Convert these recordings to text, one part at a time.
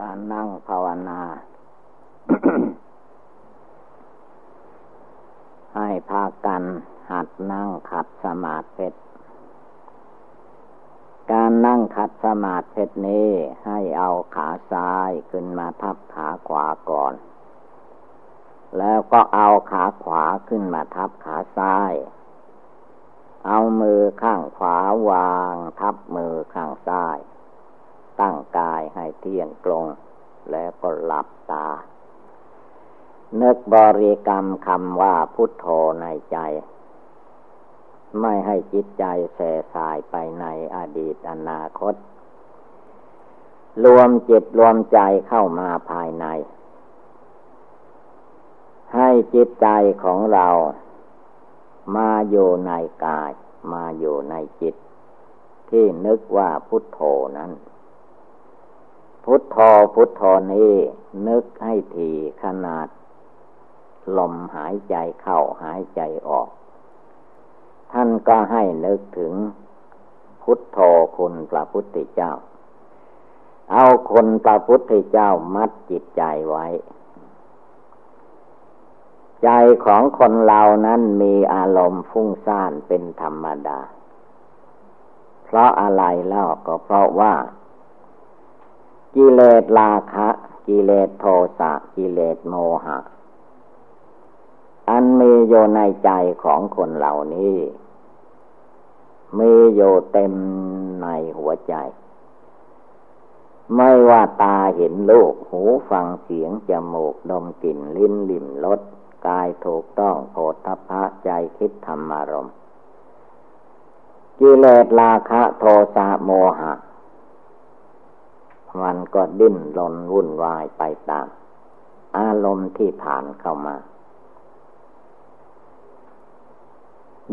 การนั่งภาวนา ให้พากันหัดนั่งขัดสมาธิการนั่งขัดสมาธินี้ ให้เอาขาซ้ายขึ้นมาทับขาขวาก่อน แล้วก็เอาขาขวาขึ้นมาทับขาซ้าย เอามือข้างขวาวางทับมือข้างซ้าย ตั้งกายให้เที่ยงตรง แล้วก็หลับตา นึกบริกรรมคำว่าพุทโธในใจ ไม่ให้จิตใจแส่สายไปในอดีตอนาคต รวมจิตรวมใจเข้ามาภายใน ให้จิตใจของเรามาอยู่ในกาย มาอยู่ในจิต ที่นึกว่าพุทโธนั้น พุทโธพุทโธนี้นึกให้ทีขนาด ลมหายใจเข้าหายใจออก ท่านก็ให้นึกถึงพุทโธคุณพระพุทธเจ้า เอาคนพระพุทธเจ้ามัดจิตใจไว้ ใจของคนเรานั้นมีอารมณ์ฟุ้งซ่านเป็นธรรมดา เพราะอะไรเล่าก็เพราะว่า กิเลสราคะ กิเลสโทสะ กิเลสโมหะ อันมีอยู่ในใจของคนเหล่านี้ มีอยู่เต็มในหัวใจ ไม่ว่าตาเห็นโลก หูฟังเสียง จมูกดมกลิ่น ลิ้นลิ่มรสกายถูกต้องโผฏฐพะใจคิดธรรมารมกิเลสราคะโทสะโมหะ มันก็ดิ้นรนวุ่นวายไปตาม อารมณ์ที่ผ่านเข้ามา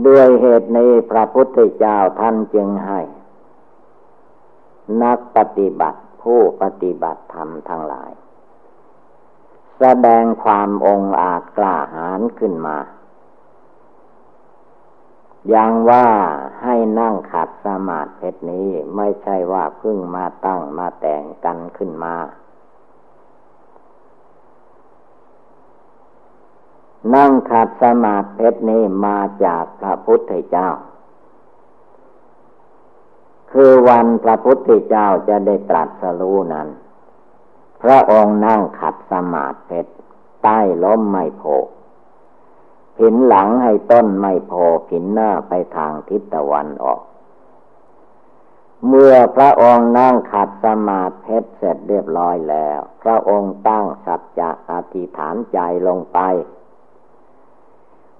ด้วยเหตุนี้พระพุทธเจ้าท่านจึงให้ นักปฏิบัติผู้ปฏิบัติธรรมทั้งหลาย แสดงความองอาจกล้าหาญขึ้นมา ย่างว่าให้นั่งขัดสมาธินี้ไม่ใช่ว่าเพิ่งมาตั้งมาแต่งกันขึ้นมา นั่งขัดสมาธินี้มาจากพระพุทธเจ้า คือวันพระพุทธเจ้าจะได้ตรัสรู้นั้น พระองค์นั่งขัดสมาธิใต้ล้มไม่โพ ผินหลังให้ต้นไม่พอผินหน้าไปทางทิศตะวันออก เมื่อพระองค์นั่งขัดสมาธิเสร็จเรียบร้อยแล้ว พระองค์ตั้งสัจจะอธิษฐานใจลงไป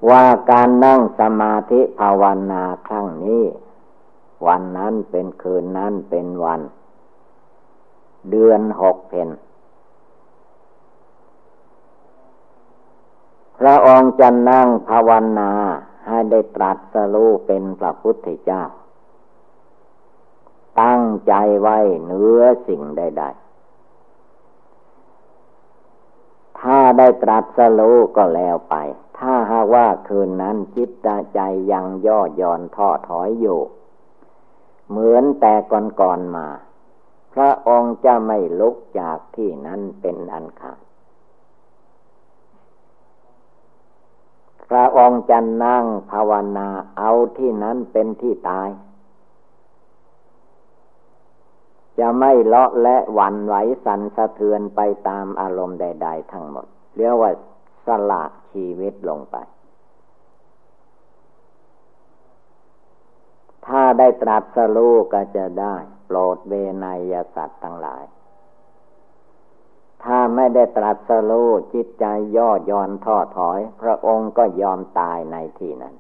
ว่าการนั่งสมาธิภาวนาครั้งนี้ วันนั้นเป็นคืนนั้นเป็นวัน เดือนหกเพน พระองค์จะนั่งภาวนาให้ได้ตรัสรู้เป็นพระพุทธเจ้า ตั้งใจไว้เหนือสิ่งใดๆถ้าได้ตรัสรู้ก็แล้วไป ถ้าหากว่าคืนนั้นจิตใจยังย่อหย่อนท้อถอยอยู่ เหมือนแต่ก่อนๆมา พระองค์จะไม่ลุกจากที่นั้นเป็นอันขาด พระองค์จะนั่งภาวนาเอาที่นั้นเป็นที่ตาย จะไม่เลาะและหวั่นไหวสั่นสะเทือนไปตามอารมณ์ใด ๆ ทั้งหมด เรียกว่าสละชีวิตลงไป ถ้าได้ตรัสรู้ก็จะได้ โปรดเวนยสัตว์ทั้งหลาย ถ้าไม่ได้ตรัสรู้จิตใจย่อยอนท้อถอย พระองค์ก็ยอมตายในที่นั้น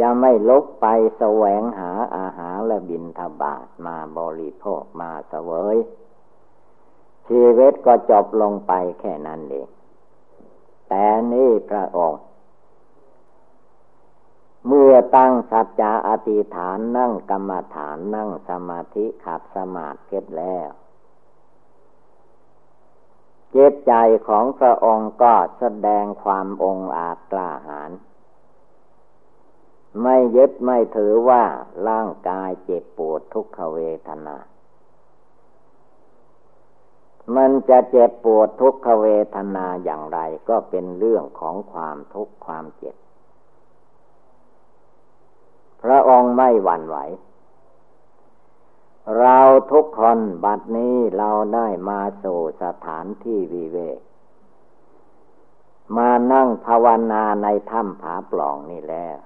จะไม่ลุกไปแสวงหาอาหารและบินทบาทมาบริโภคมาเสวย ชีวิตก็จบลงไปแค่นั้นเอง แต่นี่พระองค์ เมื่อตั้งสัจจะอธิษฐานนั่งกรรมฐานนั่งสมาธิขัดสมาธิแล้ว จิตใจของพระองค์ก็แสดงความองอาจกล้าหาญไม่ยึดไม่ถือว่าร่างกายเจ็บปวดทุกขเวทนา มันจะเจ็บปวดทุกขเวทนาอย่างไรก็เป็นเรื่องของความทุกข์ความเจ็บ พระองค์ไม่หวั่นไหว เราทุกคนบัดนี้เราได้มาสู่สถานที่วิเวก มานั่งภาวนาในถ้ำผาปล่องนี่แล้ว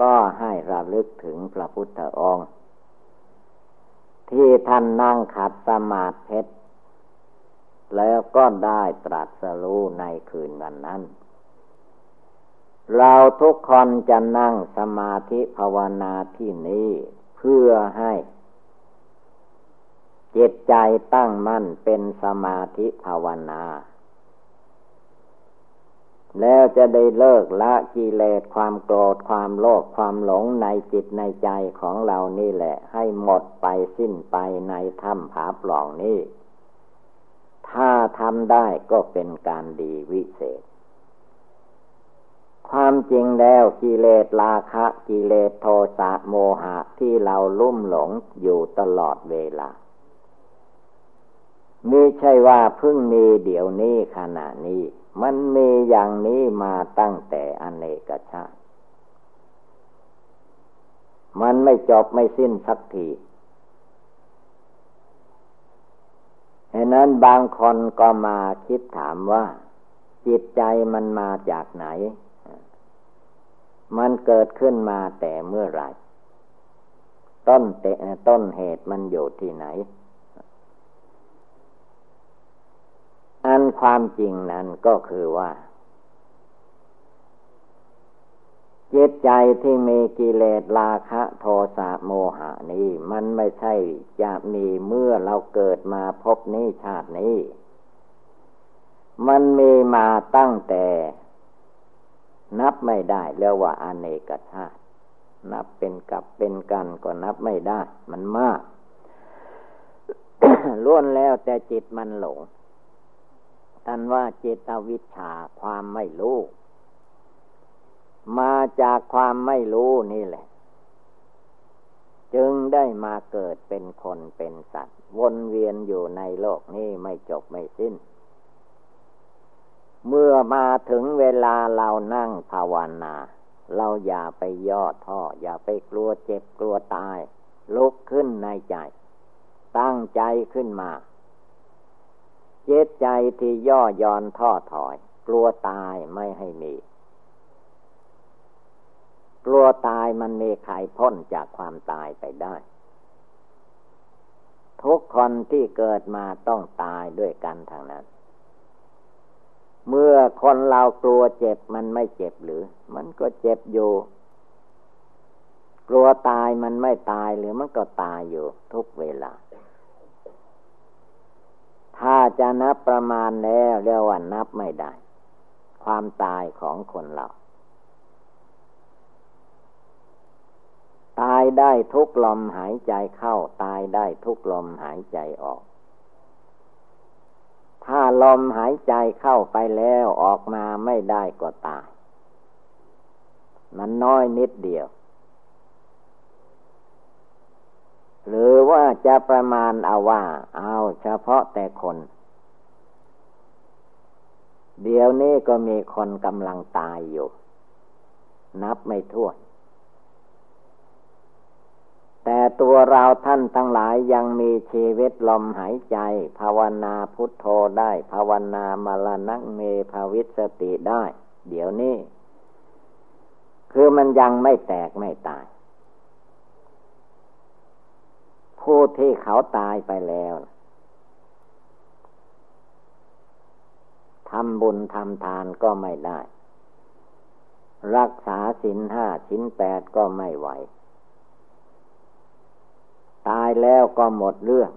ก็ให้ระลึกถึงพระพุทธองค์ ที่ท่านนั่งขัดสมาธิแล้วก็ได้ตรัสรู้ในคืนวันนั้น เราทุกคนจะนั่งสมาธิภาวนาที่นี้เพื่อให้ ใจตั้งมั่นเป็นสมาธิภาวนา แล้วจะได้เลิกละกิเลสความโกรธความโลภความหลงในจิตในใจของเรานี่แหละ ให้หมดไปสิ้นไปในถ้ำผาปล่องนี้ ถ้าทำได้ก็เป็นการดีวิเศษความจริงแล้วกิเลสราคะกิเลสโทสะโมหะที่เราลุ่มหลงอยู่ตลอดเวลา ม่ใช่ว่าเพิ่งมีเดี๋ยวนี้ขณะนี้ มันมีอย่างนี้มาตั้งแต่อเนกชาติ มันไม่จบไม่สิ้นสักทีฉะนั้นบางคนก็มาคิดถามว่า จิตใจมันมาจากไหน มันเกิดขึ้นมาแต่เมื่อไหร่ต้นเตต้นเหตุมันอยู่ที่ไหน อันความจริงนั้นก็คือว่า จิตใจที่มีกิเลสราคะโทสะโมหะนี้ มันไม่ใช่จะมีเมื่อเราเกิดมาพบนี้ชาตินี้ มันมีมาตั้งแต่ นับไม่ได้เรียกว่าอเนกชาติ นับเป็นกับเป็นกันก็นับไม่ได้ มันมากล้วนแล้วแต่จิตมันหลง ท่านว่าจิตวิชชาความไม่รู้ มาจากความไม่รู้นี่แหละ จึงได้มาเกิดเป็นคนเป็นสัตว์ วนเวียนอยู่ในโลกนี้ไม่จบไม่สิ้น เมื่อมาถึงเวลาเรานั่งภาวนา เราอย่าไปย่อท่อ อย่าไปกลัวเจ็บกลัวตาย ลุกขึ้นในใจ ตั้งใจขึ้นมา เจตใจที่ย่อยอนท่อถอย กลัวตายไม่ให้มี กลัวตายมันมีใครพ้นจากความตายไปได้ ทุกคนที่เกิดมาต้องตายด้วยกันทางนั้น เมื่อคนเรากลัวเจ็บมันไม่เจ็บหรือ มันก็เจ็บอยู่กลัวตายมันไม่ตายหรือมันก็ตายอยู่ทุกเวลา ถ้าจะนับประมาณแล้วเรียกว่านับไม่ได้ ความตายของคนเรา ตายได้ทุกลมหายใจเข้า ตายได้ทุกลมหายใจออก ถ้าลมหายใจเข้าไปแล้วออกมาไม่ได้ก็ตาย มันน้อยนิดเดียว หรือว่าจะประมาณเอาว่า เอาเฉพาะแต่คน เดี๋ยวนี้ก็มีคนกำลังตายอยู่ นับไม่ถ้วนแต่ตัวเราท่านทั้งหลายยังมีชีวิตลมหายใจ ภาวนาพุทโธได้ ภาวนามรณะเมภาวิสติได้ เดี๋ยวนี้ คือมันยังไม่แตกไม่ตาย ผู้ที่เขาตายไปแล้วทำบุญทำทานก็ไม่ได้ รักษาสินห้าสินแปดก็ไม่ไหว ตายแล้วก็หมดเรื่อง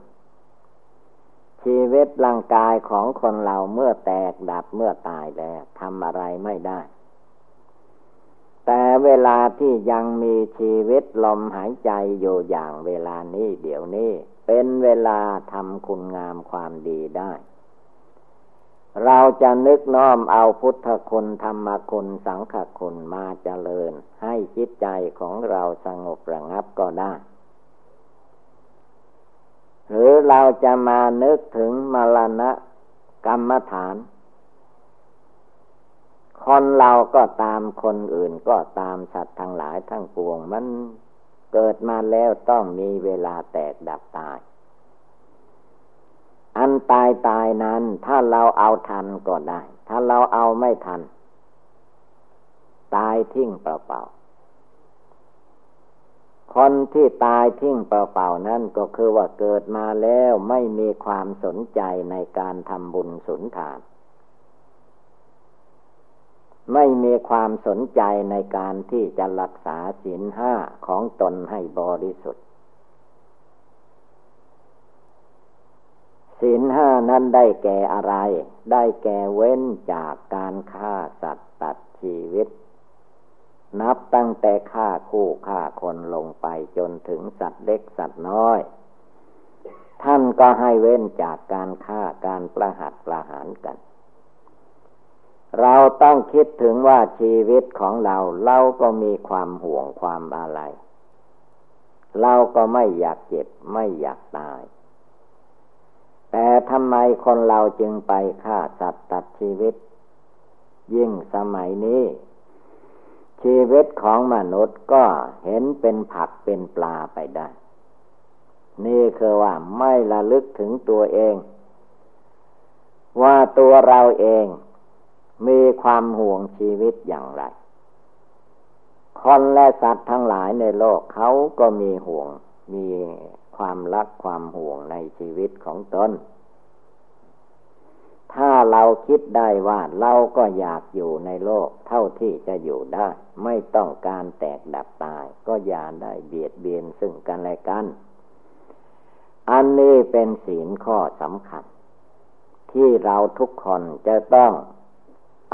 ชีวิตร่างกายของคนเราเมื่อแตกดับเมื่อตายแล้วทำอะไรไม่ได้ แต่เวลาที่ยังมีชีวิตลมหายใจอยู่อย่างเวลานี้เดี๋ยวนี้ เป็นเวลาทำคุณงามความดีได้ เราจะนึกน้อมเอาพุทธคุณธรรมคุณสังฆคุณมาเจริญ ให้จิตใจของเราสงบระงับก็ได้หรือเราจะมานึกถึงมรณะกรรมฐาน คนเราก็ตามคนอื่นก็ตามสัตว์ทั้งหลายทั้งปวงมันเกิดมาแล้วต้องมีเวลาแตกดับตาย อันตายตายนั้น ถ้าเราเอาทันก็ได้ ถ้าเราเอาไม่ทัน ตายทิ้งเปล่าๆคนที่ตายทิ้งเปล่าๆนั่นก็คือว่าเกิดมาแล้วไม่มีความสนใจในการทำบุญสุนทาน ไม่มีความสนใจในการที่จะรักษาศีลห้าของตนให้บริสุทธิ์ศีลห้านั้นได้แก่อะไร ได้แก่เว้นจากการฆ่าสัตว์ตัดชีวิต นับตั้งแต่ฆ่าคู่ฆ่าคนลงไปจนถึงสัตว์เล็กสัตว์น้อย ท่านก็ให้เว้นจากการฆ่าการประหัตประหารกัน เราต้องคิดถึงว่าชีวิตของเราเราก็มีความห่วงความอะไร เราก็ไม่อยากเจ็บไม่อยากตาย แต่ทำไมคนเราจึงไปฆ่าสัตว์ตัดชีวิต ยิ่งสมัยนี้ ชีวิตของมนุษย์ก็เห็นเป็นผักเป็นปลาไปได้ นี่คือว่าไม่ละลึกถึงตัวเอง ว่าตัวเราเอง มีความห่วงชีวิตอย่างไร คนและสัตว์ทั้งหลายในโลกเขาก็มีห่วง มีความรักความห่วงในชีวิตของตน ถ้าเราคิดได้ว่าเราก็อยากอยู่ในโลกเท่าที่จะอยู่ได้ ไม่ต้องการแตกดับตาย ก็อย่าได้เบียดเบียนซึ่งกันและกัน อันนี้เป็นศีลข้อสำคัญ ที่เราทุกคนจะต้อง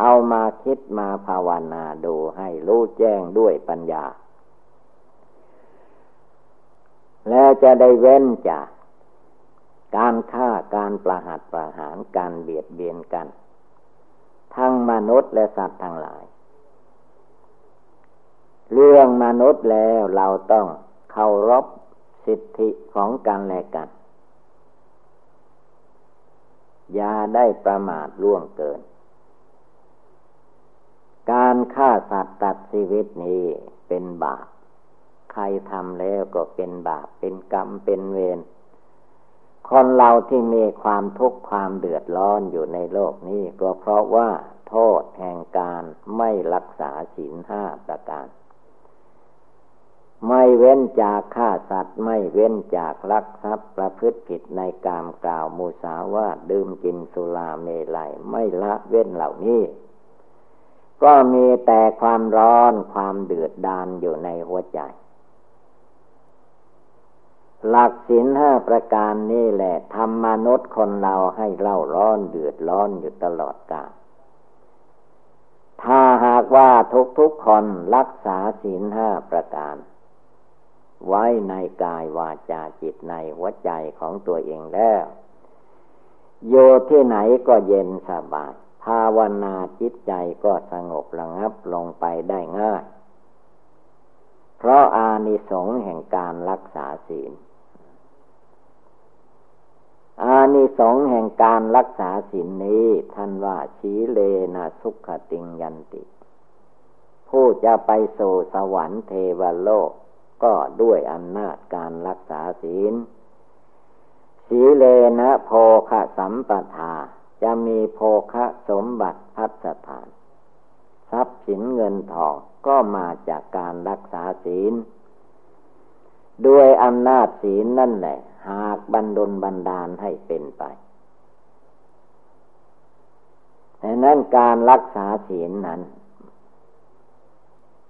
เอามาคิดมาภาวนาดูให้รู้แจ้งด้วยปัญญา แล้วจะได้เว้นจากการฆ่าการประหัตประหารการเบียดเบียนกัน ทั้งมนุษย์และสัตว์ทั้งหลาย เรื่องมนุษย์แล้วเราต้องเคารพสิทธิของกันและกัน อย่าได้ประมาทล่วงเกิน การฆ่าสัตว์ตัดชีวิตนี้เป็นบาป ใครทำแล้วก็เป็นบาป เป็นกรรม เป็นเวร คนเราที่มีความทุกข์ความเดือดร้อนอยู่ในโลกนี้ก็เพราะว่าโทษแห่งการไม่รักษาศีลห้าประการ ไม่เว้นจากฆ่าสัตว์ ไม่เว้นจากลักทรัพย์ประพฤติผิดในกามกล่าวมุสาวาดื่มกินสุราเมลัย ไม่ละเว้นเหล่านี้ ก็มีแต่ความร้อนความเดือดดานอยู่ในหัวใจ หลักศีลห้าประการนี่แหละทำมนุษย์คนเราให้เล่าร้อนเดือดร้อนอยู่ตลอดกาลถ้าหากว่าทุกๆคนรักษาศีลห้าประการ ไว้ในกายวาจาจิตในหัวใจของตัวเองแล้ว โยที่ไหนก็เย็นสบาย ภาวนาจิตใจก็สงบระงับลงไปได้ง่าย เพราะอานิสงส์แห่งการรักษาศีล อานิสงส์แห่งการรักษาศีลนี้ท่านว่าชีเลนะสุขติงยันติ ผู้จะไปสู่สวรรค์เทวโลกก็ด้วยอำนาจการรักษาศีล สีเลนะโพคสัมปทา จะมีโภคะสมบัติพัสถาน ทรัพย์สินเงินทองก็มาจากการรักษาศีล ด้วยอำนาจศีลนั่นแหละ หากบันดลบันดาลให้เป็นไปดังนั้นการรักษาศีลนั้น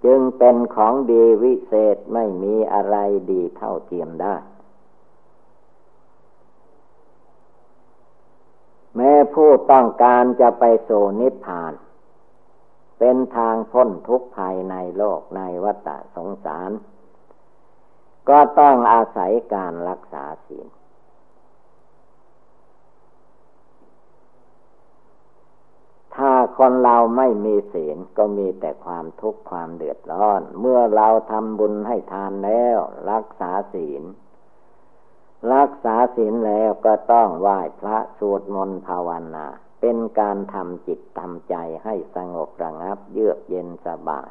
จึงเป็นของดีวิเศษไม่มีอะไรดีเท่าเทียมได้แม้ ผู้ต้องการจะไปสู่นิพพาน เป็นทางพ้นทุกข์ภายในโลกในวัฏสงสาร ก็ต้องอาศัยการรักษาศีลถ้าคนเราไม่มีศีลก็มีแต่ความทุกข์ความเดือดร้อน เมื่อเราทำบุญให้ทานแล้ว รักษาศีล รักษาศีลแล้วก็ต้องไหว้พระสวดมนต์ภาวนา เป็นการทำจิตทำใจให้สงบระงับเยือกเย็นสบาย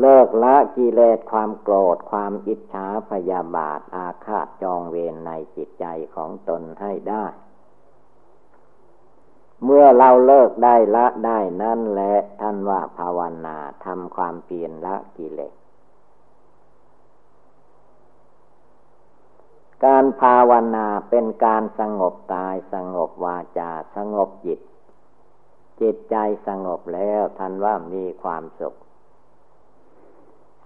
เลิกละกิเลสความโกรธความอิจฉาพยาบาทอาฆาตจองเวรในจิตใจของตนให้ได้ เมื่อเราเลิกได้ละได้นั่นแหละท่านว่าภาวนาทำความเปลี่ยนละกิเลส การภาวนาเป็นการสงบกาย สงบวาจา สงบจิต จิตใจสงบแล้วท่านว่ามีความสุข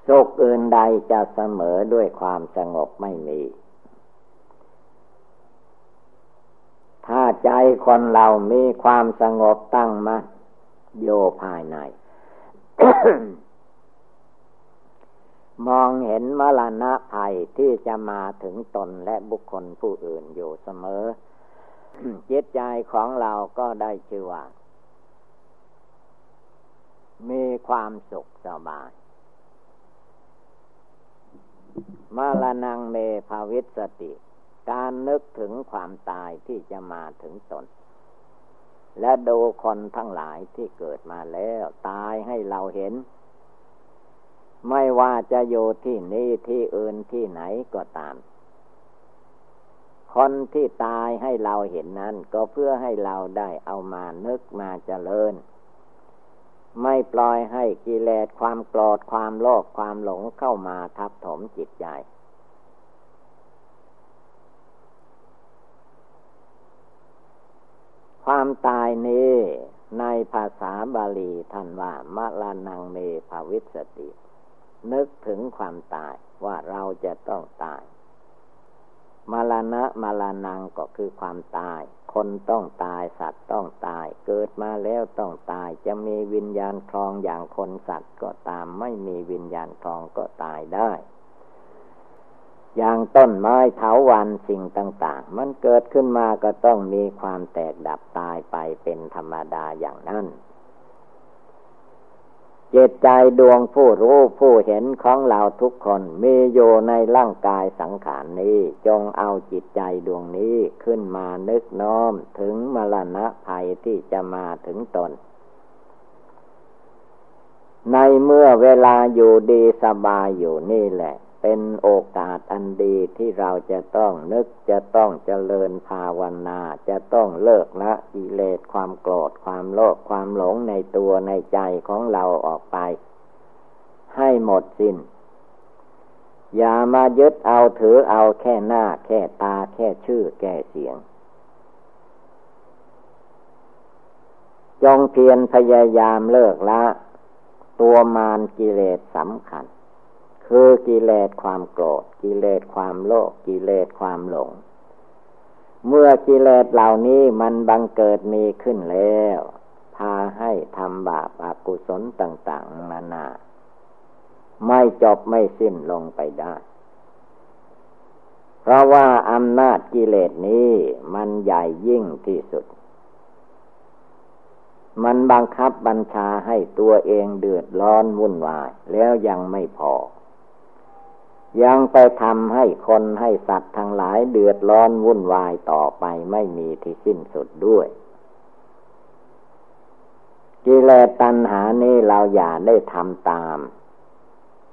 สุขอื่นใดจะเสมอด้วยความสงบไม่มี ถ้าใจคนเรามีความสงบตั้งมั่นโยภายใน มองเห็นมรณะภัยที่จะมาถึงตนและบุคคลผู้อื่นอยู่เสมอจิตใจของเราก็ได้ชื่อว่า มีความสุขสบายมรณงเมภาวิสติ การนึกถึงความตายที่จะมาถึงตน และดูคนทั้งหลายที่เกิดมาแล้ว ตายให้เราเห็น ไม่ว่าจะอยู่ที่นี่ที่อื่นที่ไหนก็ตาม คนที่ตายให้เราเห็นนั้น ก็เพื่อให้เราได้เอามานึกมาเจริญ ไม่ปล่อยให้กิเลสความโกรธความโลภความหลงเข้ามาทับถมจิตใจความตายนี้ในภาษาบาลีท่านว่ามะลานังเมภาวิสติ นึกถึงความตายว่าเราจะต้องตาย มาลานะมาลานังก็คือความตาย คนต้องตายสัตว์ต้องตาย เกิดมาแล้วต้องตาย จะมีวิญญาณคลองอย่างคนสัตว์ก็ตาม ไม่มีวิญญาณคลองก็ตายได้ อย่างต้นไม้เถาวันสิ่งต่าง ๆ มันเกิดขึ้นมาก็ต้องมีความแตกดับตายไปเป็นธรรมดาอย่างนั้น จิตใจดวงผู้รู้ผู้เห็นของเราทุกคนมีอยู่ในร่างกายสังขารนี้ จงเอาจิตใจดวงนี้ขึ้นมานึกน้อมถึงมรณะภัยที่จะมาถึงตน ในเมื่อเวลาอยู่ดีสบายอยู่นี่แหละ เป็นโอกาสอันดีที่เราจะต้องนึกจะต้องเจริญภาวนา จะต้องเลิกละกิเลสความโกรธความโลภความหลงในตัวในใจของเราออกไป ให้หมดสิน้น อย่ามายึดเอาถือเอาแค่หน้า แค่ตาแค่ชื่อแก่เสียง จงเพียรพยายามเลิกละ ตัวมารกิเลสสำคัญ คือกิเลสความโกรธกิเลสความโลภกิเลสความหลง เมื่อกิเลสเหล่านี้มันบังเกิดมีขึ้นแล้วพาให้ทำบาปอากุศลต่าง ๆ นานา ไม่จบไม่สิ้นลงไปได้ เพราะว่าอำนาจกิเลสนี้มันใหญ่ยิ่งที่สุด มันบังคับบัญชาให้ตัวเองเดือดร้อนวุ่นวาย แล้วยังไม่พอ ยังไปทำให้คนให้สัตว์ทั้งหลายเดือดร้อนวุ่นวายต่อไปไม่มีที่สิ้นสุดด้วย กิเลสตัณหานี้เราอย่าได้ทำตาม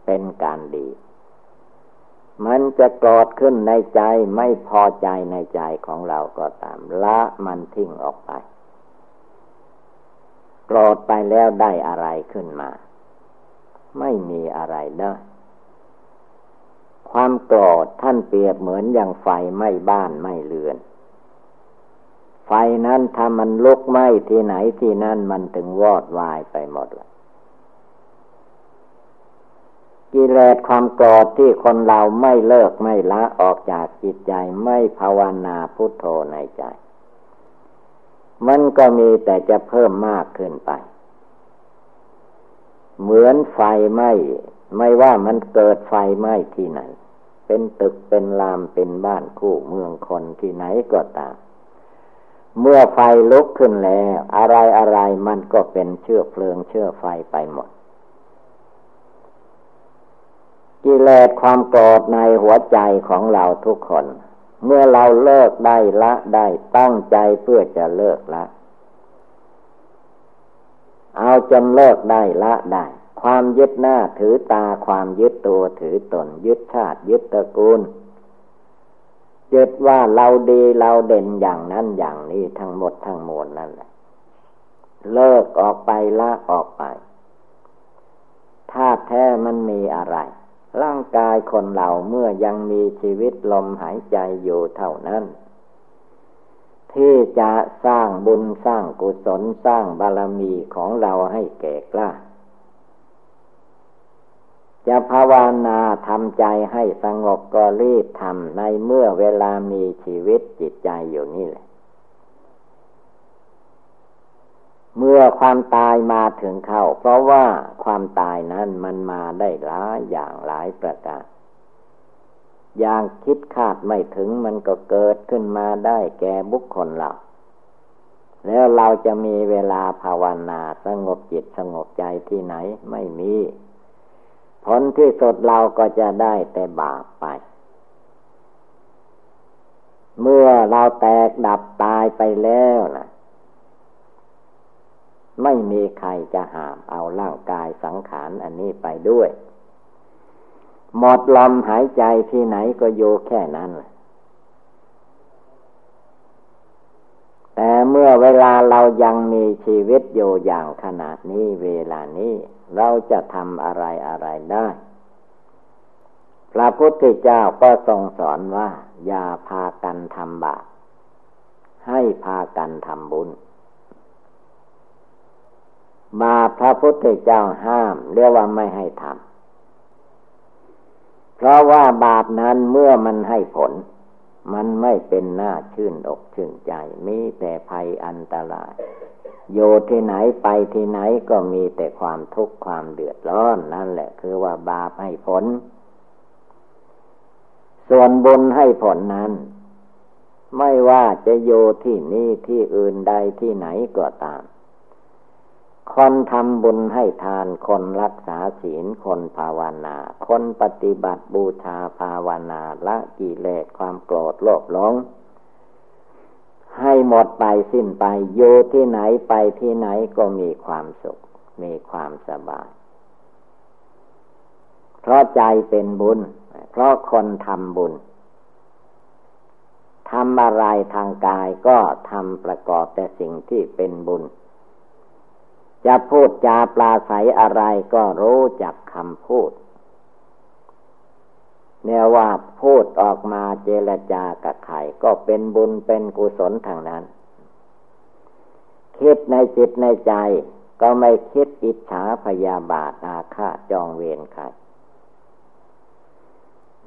เป็นการดี มันจะกรอดขึ้นในใจไม่พอใจในใจของเราก็ตาม ละมันทิ้งออกไปโกรธไปแล้วได้อะไรขึ้นมา ไม่มีอะไรได้ ความโกรธท่านเปรียบเหมือนอย่างไฟไหม้บ้านไหม้เรือน ไฟนั้นถ้ามันลุกไหม้ที่ไหนที่นั่นมันถึงวอดวายไปหมดเลยกิเลสความโกรธที่คนเราไม่เลิกไม่ละออกจากจิตใจไม่ภาวนาพุทโธในใจ มันก็มีแต่จะเพิ่มมากขึ้นไป เหมือนไฟไหม้ ไม่ว่ามันเกิดไฟไหม้ที่ไหน เป็นตึกเป็นลามเป็นบ้านคู่เมืองคนที่ไหนก็ตาม เมื่อไฟลุกขึ้นแล้ว อะไรอะไรมันก็เป็นเชื้อเพลิงเชื้อไฟไปหมด กิเลสความโกรธในหัวใจของเราทุกคน เมื่อเราเลิกได้ละได้ตั้งใจเพื่อจะเลิกละ เอาจนเลิกได้ละได้ ความยึดหน้าถือตาความยึดตัวถือตน ยึดชาติยึดตระกูล ยึดว่าเราดีเราเด่นอย่างนั้นอย่างนี้ทั้งหมดทั้งมวลนั่นแหละ เลิกออกไปละออกไปธาตุแท้มันมีอะไร ร่างกายคนเราเมื่อยังมีชีวิตลมหายใจอยู่เท่านั้น ที่จะสร้างบุญสร้างกุศลสร้างบารมีของเราให้แก่กล้า จะภาวนาทำใจให้สงบก็รีบทำในเมื่อเวลามีชีวิตจิตใจอยู่นี่แหละ เมื่อความตายมาถึงเข้า เพราะว่าความตายนั้นมันมาได้หลายอย่างหลายประการอย่างคิดคาดไม่ถึงมันก็เกิดขึ้นมาได้แก่บุคคลเราแล้วเราจะมีเวลาภาวนาสงบจิตสงบใจที่ไหนไม่มี ผลที่สุดเราก็จะได้แต่บาปไป เมื่อเราแตกดับตายไปแล้วนะไม่มีใครจะหามเอาร่างกายสังขารอันนี้ไปด้วย หมดลมหายใจที่ไหนก็อยู่แค่นั้นแต่เมื่อเวลาเรายังมีชีวิตอยู่อย่างขนาดนี้เวลานี้ เราจะทำอะไรอะไรได้ พระพุทธเจ้าก็ทรงสอนว่า อย่าพากันทำบาปให้พากันทำบุญ มาพระพุทธเจ้าห้าม เรียกว่าไม่ให้ทำเพราะว่าบาปนั้นเมื่อมันให้ผล มันไม่เป็นหน้าชื่นอกชื่นใจ มีแต่ภัยอันตราย โยที่ไหนไปที่ไหนก็มีแต่ความทุกข์ความเดือดร้อนนั่นแหละ คือว่าบาปให้ผล ส่วนบุญให้ผลนั้น ไม่ว่าจะโยที่นี่ที่อื่นใดที่ไหนก็ตาม คนทำบุญให้ทานคนรักษาศีลคนภาวนา คนปฏิบัติบูชาภาวนาละกิเลสความโกรธโลภหลง ให้หมดไปสิ้นไปอยู่ที่ไหนไปที่ไหนก็มีความสุข มีความสบาย เพราะใจเป็นบุญ เพราะคนทำบุญทำอะไรทางกายก็ทำประกอบแต่สิ่งที่เป็นบุญ จะพูดจาปลาใสอะไรก็รู้จักคำพูด เนี่ยว่าพูดออกมาเจรจากับใครก็เป็นบุญเป็นกุศลทางนั้น คิดในจิตในใจ ก็ไม่คิดอิจฉาพยาบาทอาฆาตจองเวรใคร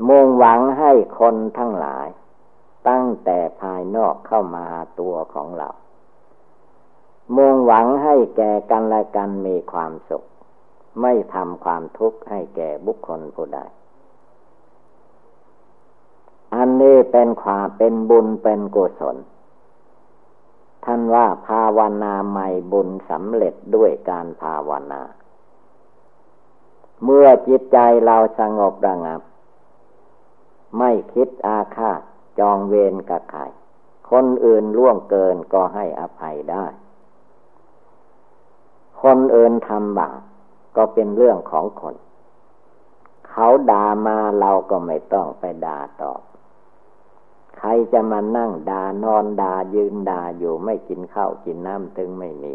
มุ่งหวังให้คนทั้งหลาย ตั้งแต่ภายนอกเข้ามาตัวของเรา มุ่งหวังให้แก่กันและกันมีความสุข ไม่ทำความทุกข์ให้แก่บุคคลผู้ใด อันนี้เป็นความเป็นบุญเป็นกุศล ท่านว่าภาวนาใหม่บุญสำเร็จด้วยการภาวนา เมื่อจิตใจเราสงบระงับ ไม่คิดอาฆาตจองเวรกับใครคนอื่นล่วงเกินก็ให้อภัยได้ คนอื่นทำบาปก็เป็นเรื่องของคน เขาด่ามาเราก็ไม่ต้องไปด่าตอบ ใครจะมานั่งด่านอนด่ายืนด่าอยู่ไม่กินข้าวกินน้ำถึงไม่มี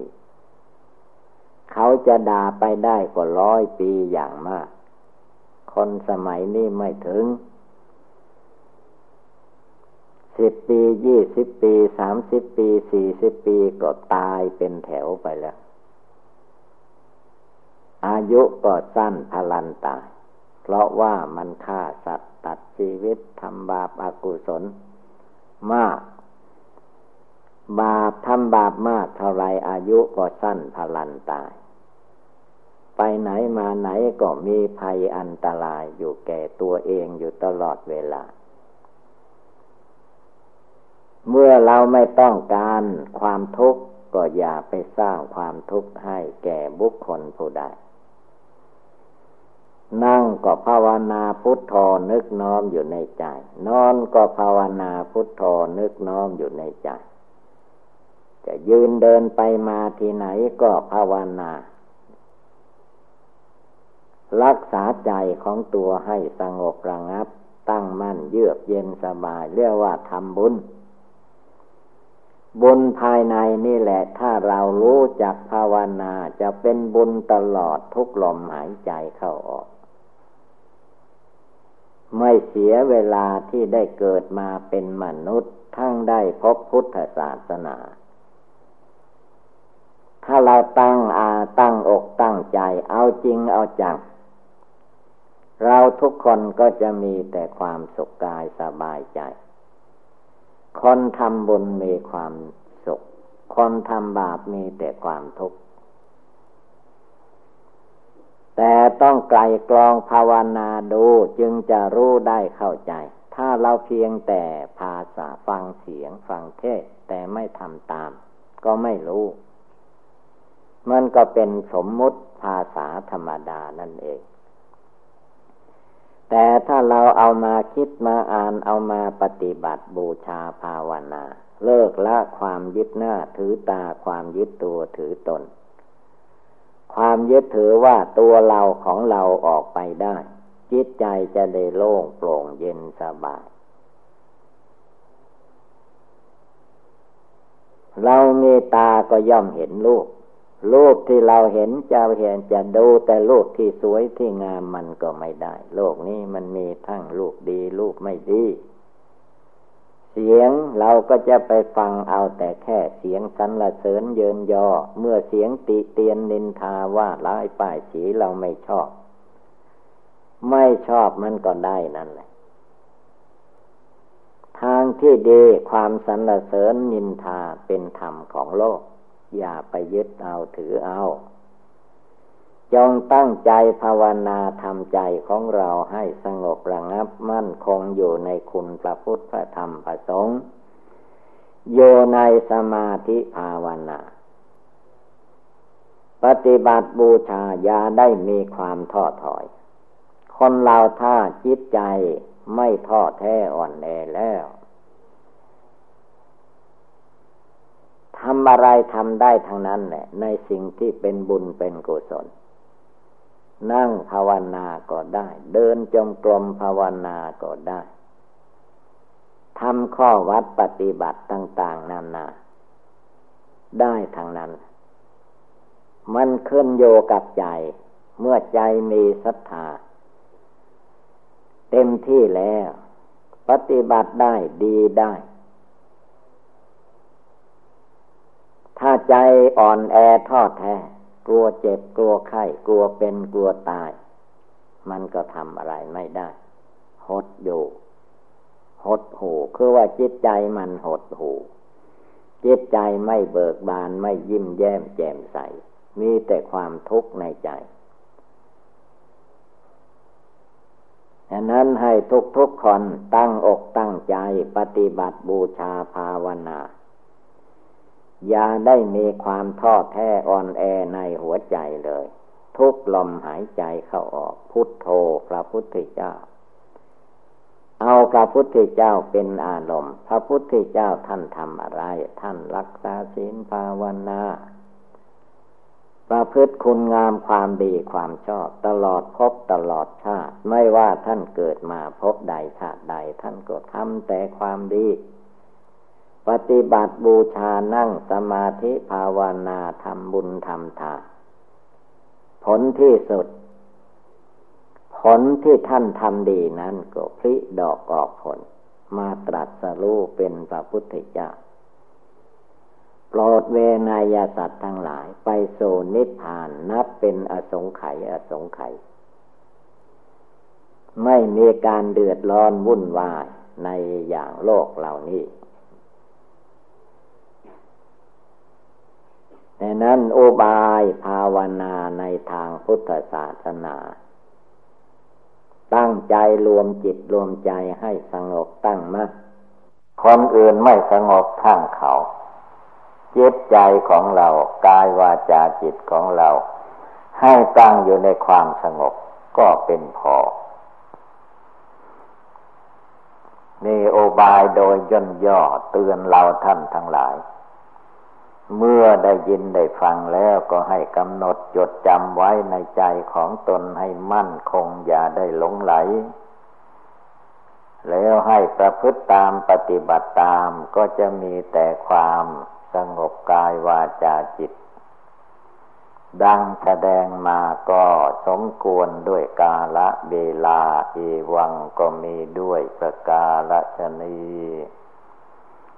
เขาจะด่าไปได้กว่าร้อยปีอย่างมาก คนสมัยนี้ไม่ถึงสิบปียี่สิบปีสามสิบปีสี่สิบปีก็ตายเป็นแถวไปแล้ว อายุก็สั้นพลันตาย เพราะว่ามันฆ่าสัตว์ตัดชีวิตทำบาปอากุศล มาก บาปทำบาปมากเท่าไรอายุก็สั้นพลันตาย ไปไหนมาไหนก็มีภัยอันตรายอยู่แก่ตัวเองอยู่ตลอดเวลา เมื่อเราไม่ต้องการความทุกข์ก็อย่าไปสร้างความทุกข์ให้แก่บุคคลผู้ใด นั่งก็ภาวนาพุทโธนึกน้อมอยู่ในใจ นอนก็ภาวนาพุทโธนึกน้อมอยู่ในใจ จะยืนเดินไปมาที่ไหนก็ภาวนา รักษาใจของตัวให้สงบระงับ ตั้งมั่นเยือกเย็นสบาย เรียกว่าทำบุญ บุญภายในนี่แหละ ถ้าเรารู้จักภาวนาจะเป็นบุญตลอดทุกลมหายใจเข้าออก ไม่เสียเวลาที่ได้เกิดมาเป็นมนุษย์ทั้งได้พบพุทธศาสนา ถ้าเราตั้งอาตั้งอกตั้งใจเอาจริงเอาจัง เราทุกคนก็จะมีแต่ความสุขกายสบายใจ คนทำบุญมีความสุข คนทำบาปมีแต่ความทุกข์ แต่ต้องไกลกลองภาวนาดูจึงจะรู้ได้เข้าใจ ถ้าเราเพียงแต่ภาษาฟังเสียงฟังเทศแต่ไม่ทำตาม ก็ไม่รู้ มันก็เป็นสมมุติภาษาธรรมดานั่นเอง แต่ถ้าเราเอามาคิดมาอ่านเอามาปฏิบัติบูชาภาวนา เลิกละความยึดหน้าถือตาความยึดตัวถือตน ความยึดถือว่าตัวเราของเราออกไปได้ จิตใจจะได้โล่งโปร่งเย็นสบาย เรามีตาก็ย่อมเห็นรูปรูปที่เราเห็นจะเห็นจะดูแต่รูปที่สวยที่งามมันก็ไม่ได้ โลกนี้มันมีทั้งรูปดีรูปไม่ดี เสียงเราก็จะไปฟังเอาแต่แค่เสียงสรรเสริญเยินยอ เมื่อเสียงติเตียนนินทาว่าร้ายป้ายสีเราไม่ชอบ ไม่ชอบมันก็ได้นั่นแหละ ทางที่ดีความสรรเสริญนินทาเป็นธรรมของโลก อย่าไปยึดเอาถือเอา จงตั้งใจภาวนาทำใจของเราให้สงบระงับมั่นคงอยู่ในคุณพระพุทธพระธรรมพระสงฆ์โยในสมาธิภาวนา ปฏิบัติบูชาอย่าได้มีความท้อถอย คนเราถ้าจิตใจไม่ท้อแท้อ่อนแอแล้วทำอะไรทำได้ทั้งนั้นแหละในสิ่งที่เป็นบุญเป็นกุศล นั่งภาวนาก็ได้ เดินจงกรมภาวนาก็ได้ทำข้อวัดปฏิบัติต่าง ๆ นานา ได้ทางนั้น มันขึ้นโยกับใจ เมื่อใจมีศรัทธา เต็มที่แล้ว ปฏิบัติได้ดีได้ ถ้าใจอ่อนแอทอดแท้ กลัวเจ็บกลัวไข้กลัวเป็นกลัวตาย มันก็ทำอะไรไม่ได้หดอยู่หดหูคือว่าจิตใจมันหดหูจิตใจไม่เบิกบานไม่ยิ้มแย้มแจ่มใส มีแต่ความทุกข์ในใจฉะนั้นให้ทุกๆคนตั้งอกตั้งใจปฏิบัติบูชาภาวนา อย่าได้มีความท้อแท้อ่อนแอในหัวใจเลย ทุกลมหายใจเข้าออก พุทโธพระพุทธเจ้า เอาพระพุทธเจ้าเป็นอารมณ์ พระพุทธเจ้าท่านทำอะไร ท่านรักษาศีลภาวนาประพฤติคุณงามความดีความชอบ ตลอดพบตลอดชาติ ไม่ว่าท่านเกิดมาพบใดชาติใด ท่านก็ทำแต่ความดี ปฏิบัติบูชานั่งสมาธิภาวนาทำบุญทำทานผลที่สุด ผลที่ท่านทำดีนั้นก็พลิดอกออกผล มาตรัสรู้เป็นพระพุทธเจ้าโปรดเวนยสัตว์ทั้งหลายไปโซนิพพานนับเป็นอสงไขยอสงไขยไม่มีการเดือดร้อนวุ่นวายในอย่างโลกเหล่านี้ แต่นั้นโอบายภาวนาในทางพุทธศาสนา ตั้งใจรวมจิตรวมใจให้สงบตั้งมั่นคนอื่นไม่สงบทั้งเขา จิตใจของเรากายวาจาจิตของเรา ให้ตั้งอยู่ในความสงบก็เป็นพอนี่โอบายโดยย่นย่อเตือนเราท่านทั้งหลาย เมื่อได้ยินได้ฟังแล้วก็ให้กำหนดจดจำไว้ในใจของตนให้มั่นคงอย่าได้หลงไหล แล้วให้ประพฤติตามปฏิบัติตามก็จะมีแต่ความสงบกายวาจาจิต ดังแสดงมาก็สมควรด้วยกาละเวลาเอวังก็มีด้วยประกาศชนี